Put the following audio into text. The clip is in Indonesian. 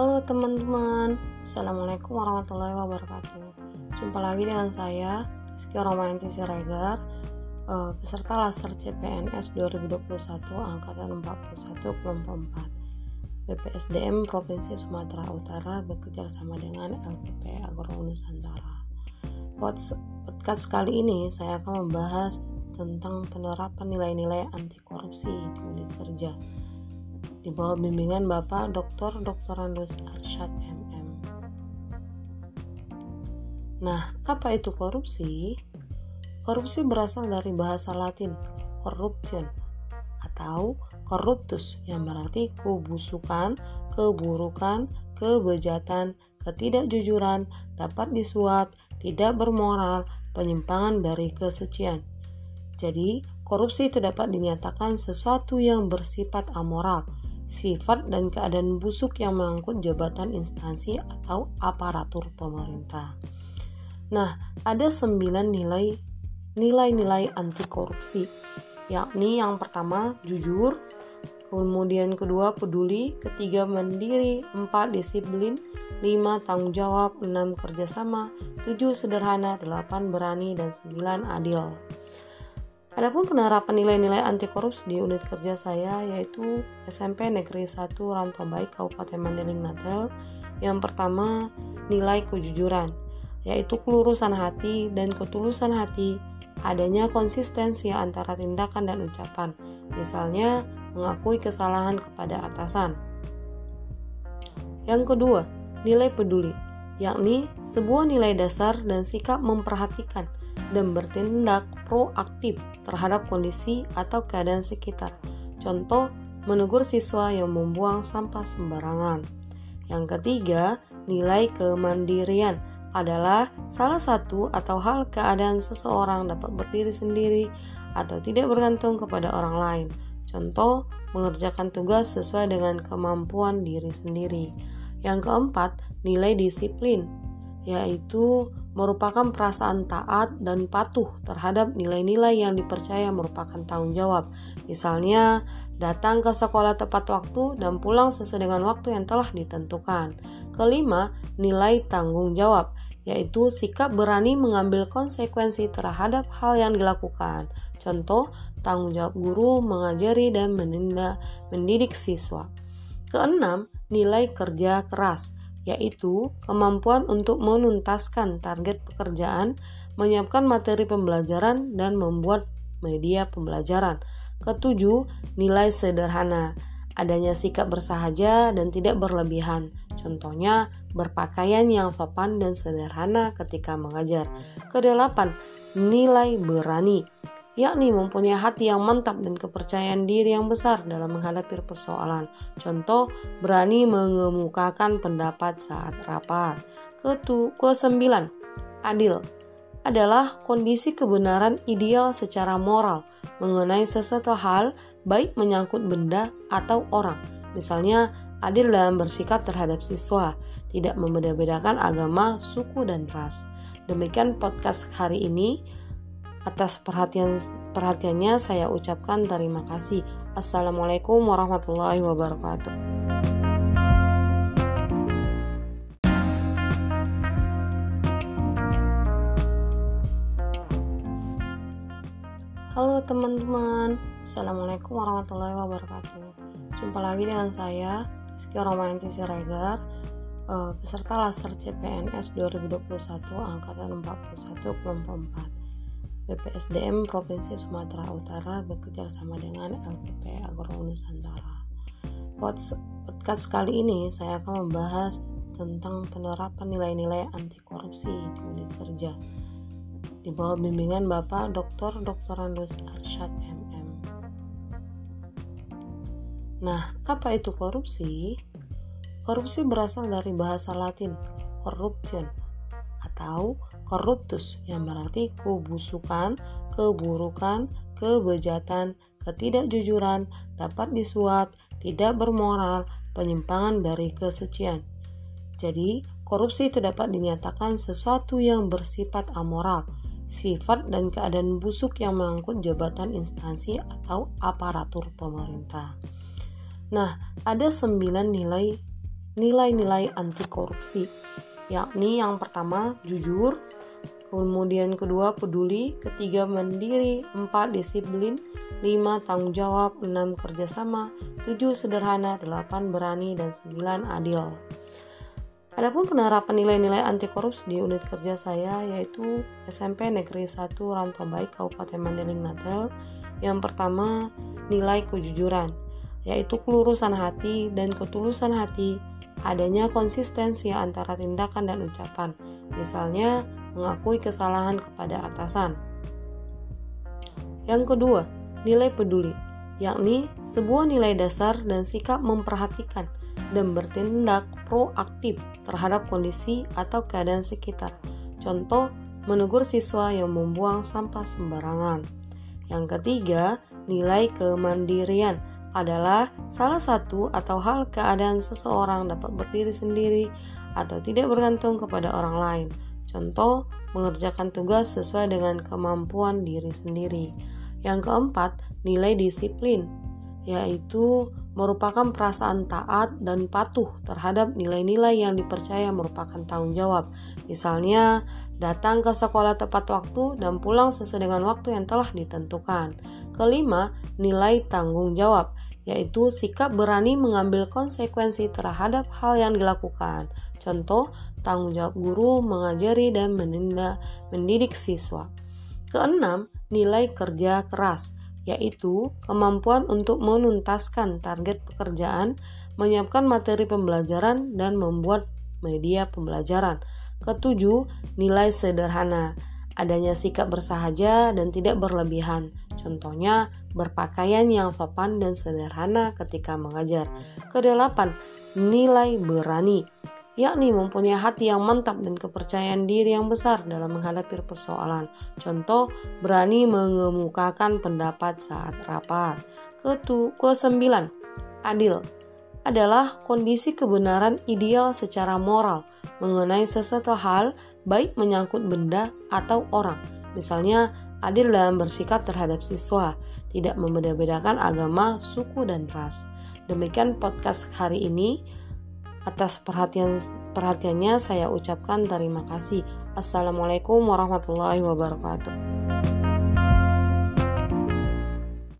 Halo teman-teman, Assalamualaikum warahmatullahi wabarakatuh. Jumpa lagi dengan saya, Rizky Romanti Siregar uh, Peserta Laser CPNS 2021 Angkatan 41 kelompok 4 BPSDM Provinsi Sumatera Utara bekerja sama dengan LPP Agro Nusantara. Podcast kali ini saya akan membahas tentang penerapan nilai-nilai anti korupsi di unit kerja di bawah bimbingan Bapak Dr. Dr. Andus Arsyad MM. Nah, apa itu korupsi? Korupsi berasal dari bahasa Latin corruption atau corruptus yang berarti kebusukan, keburukan, kebejatan, ketidakjujuran, dapat disuap, tidak bermoral, penyimpangan dari kesucian. Jadi, korupsi itu dapat dinyatakan sesuatu yang bersifat amoral, sifat dan keadaan busuk yang mengangkut jabatan instansi atau aparatur pemerintah. Nah, ada sembilan nilai nilai-nilai anti korupsi, yakni yang pertama jujur, kemudian kedua peduli, ketiga mandiri, empat disiplin, lima tanggung jawab, enam kerjasama, tujuh sederhana, delapan berani, dan sembilan adil. Adapun penerapan nilai-nilai anti korupsi di unit kerja saya yaitu SMP Negeri 1 Rantau Baik Kabupaten Mandailing Natal. Yang pertama, nilai kejujuran, yaitu kelurusan hati dan ketulusan hati, adanya konsistensi antara tindakan dan ucapan. Misalnya, mengakui kesalahan kepada atasan. Yang kedua, nilai peduli, yakni sebuah nilai dasar dan sikap memperhatikan dan bertindak proaktif terhadap kondisi atau keadaan sekitar. Contoh, menegur siswa yang membuang sampah sembarangan. Yang ketiga, nilai kemandirian adalah salah satu atau hal keadaan seseorang dapat berdiri sendiri atau tidak bergantung kepada orang lain. Contoh, mengerjakan tugas sesuai dengan kemampuan diri sendiri. Yang keempat, nilai disiplin, yaitu merupakan perasaan taat dan patuh terhadap nilai-nilai yang dipercaya merupakan tanggung jawab. Misalnya, datang ke sekolah tepat waktu dan pulang sesuai dengan waktu yang telah ditentukan. Kelima, nilai tanggung jawab, yaitu sikap berani mengambil konsekuensi terhadap hal yang dilakukan. Contoh, tanggung jawab guru mengajari dan mendidik siswa. Keenam, nilai kerja keras yaitu kemampuan untuk menuntaskan target pekerjaan, menyiapkan materi pembelajaran, dan membuat media pembelajaran. Ketujuh, nilai sederhana, adanya sikap bersahaja dan tidak berlebihan. Contohnya, berpakaian yang sopan dan sederhana ketika mengajar. Kedelapan, nilai berani, yakni mempunyai hati yang mantap dan kepercayaan diri yang besar dalam menghadapi persoalan. Contoh, berani mengemukakan pendapat saat rapat. Ketu kesembilan, adil adalah kondisi kebenaran ideal secara moral mengenai sesuatu hal baik menyangkut benda atau orang. Misalnya, adil dalam bersikap terhadap siswa, tidak membeda-bedakan agama, suku, dan ras. Demikian podcast hari ini. Atas perhatian perhatiannya saya ucapkan terima kasih. Assalamualaikum warahmatullahi wabarakatuh. Halo teman-teman, Assalamualaikum warahmatullahi wabarakatuh. Jumpa lagi dengan saya, Rizky Romanti Siregar, eh, peserta Laser CPNS 2021 Angkatan 41 kelompok 4. BPSDM Provinsi Sumatera Utara bekerja sama dengan LPP Agro Nusantara. Podcast kali ini saya akan membahas tentang penerapan nilai-nilai anti korupsi di unit kerja di bawah bimbingan Bapak Dr. Dr. Andus Arsyad MM. Nah, apa itu korupsi? Korupsi berasal dari bahasa Latin corruption atau corruptus yang berarti kebusukan, keburukan, kebejatan, ketidakjujuran, dapat disuap, tidak bermoral, penyimpangan dari kesucian. Jadi, korupsi itu dapat dinyatakan sesuatu yang bersifat amoral, sifat dan keadaan busuk yang mengangkut jabatan instansi atau aparatur pemerintah. Nah, ada sembilan nilai nilai-nilai anti korupsi, yakni yang pertama jujur, kemudian kedua peduli, ketiga mandiri, empat disiplin, lima tanggung jawab, enam kerjasama, tujuh sederhana, delapan berani, dan sembilan adil. Adapun penerapan nilai-nilai anti korupsi di unit kerja saya yaitu SMP Negeri 1 Rantau Baik Kabupaten Mandailing Natal. Yang pertama, nilai kejujuran, yaitu kelurusan hati dan ketulusan hati, adanya konsistensi antara tindakan dan ucapan. Misalnya, mengakui kesalahan kepada atasan. Yang kedua, nilai peduli, yakni sebuah nilai dasar dan sikap memperhatikan dan bertindak proaktif terhadap kondisi atau keadaan sekitar. Contoh, menegur siswa yang membuang sampah sembarangan. Yang ketiga, nilai kemandirian adalah salah satu atau hal keadaan seseorang dapat berdiri sendiri atau tidak bergantung kepada orang lain. Contoh, mengerjakan tugas sesuai dengan kemampuan diri sendiri. Yang keempat, nilai disiplin, yaitu merupakan perasaan taat dan patuh terhadap nilai-nilai yang dipercaya merupakan tanggung jawab. Misalnya, datang ke sekolah tepat waktu dan pulang sesuai dengan waktu yang telah ditentukan. Kelima, nilai tanggung jawab, yaitu sikap berani mengambil konsekuensi terhadap hal yang dilakukan. Contoh, tanggung jawab guru mengajari dan mendidik siswa. Keenam, nilai kerja keras, yaitu kemampuan untuk menuntaskan target pekerjaan, menyiapkan materi pembelajaran, dan membuat media pembelajaran. Ketujuh, nilai sederhana, adanya sikap bersahaja dan tidak berlebihan. Contohnya, berpakaian yang sopan dan sederhana ketika mengajar. Kedelapan, nilai berani yakni mempunyai hati yang mantap dan kepercayaan diri yang besar dalam menghadapi persoalan. Contoh, berani mengemukakan pendapat saat rapat. Ketu kesembilan, adil adalah kondisi kebenaran ideal secara moral mengenai sesuatu hal, baik menyangkut benda atau orang. Misalnya, adil dalam bersikap terhadap siswa, tidak membeda-bedakan agama, suku, dan ras. Demikian podcast hari ini. Atas perhatian perhatiannya saya ucapkan terima kasih. Assalamualaikum warahmatullahi wabarakatuh.